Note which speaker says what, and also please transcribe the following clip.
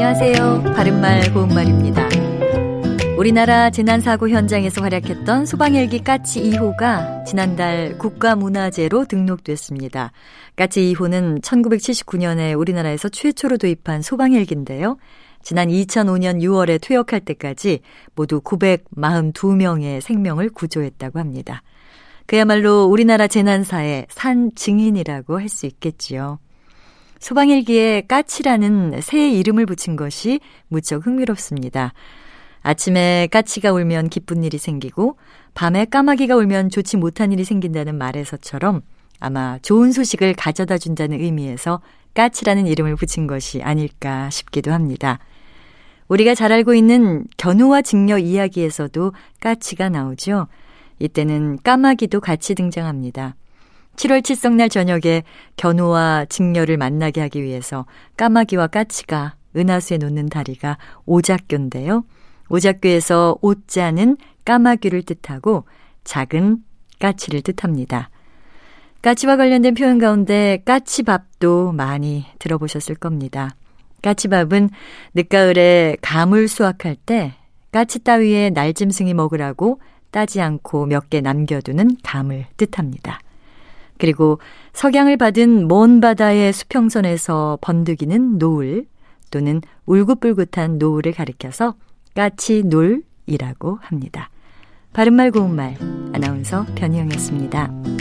Speaker 1: 바른말 고운말입니다. 우리나라 재난사고 현장에서 활약했던 소방헬기 까치 2호가 지난달 국가문화재로 등록됐습니다. 까치 2호는 1979년에 우리나라에서 최초로 도입한 소방헬기인데요. 지난 2005년 6월에 퇴역할 때까지 모두 942명의 생명을 구조했다고 합니다. 그야말로 우리나라 재난사의 산 증인이라고 할 수 있겠지요. 소방헬기에 까치라는 새 이름을 붙인 것이 무척 흥미롭습니다. 아침에 까치가 울면 기쁜 일이 생기고 밤에 까마귀가 울면 좋지 못한 일이 생긴다는 말에서처럼 아마 좋은 소식을 가져다 준다는 의미에서 까치라는 이름을 붙인 것이 아닐까 싶기도 합니다. 우리가 잘 알고 있는 견우와 직녀 이야기에서도 까치가 나오죠. 이때는 까마귀도 같이 등장합니다. 7월 칠성날 저녁에 견우와 직녀를 만나게 하기 위해서 까마귀와 까치가 은하수에 놓는 다리가 오작교인데요. 오작교에서 오자는 까마귀를 뜻하고 작은 까치를 뜻합니다. 까치와 관련된 표현 가운데 까치밥도 많이 들어보셨을 겁니다. 까치밥은 늦가을에 감을 수확할 때 까치 따위에 날짐승이 먹으라고 따지 않고 몇 개 남겨두는 감을 뜻합니다. 그리고 석양을 받은 먼 바다의 수평선에서 번득이는 노을 또는 울긋불긋한 노을을 가리켜서 까치 놀이라고 합니다. 바른말 고운말 아나운서 변희영이었습니다.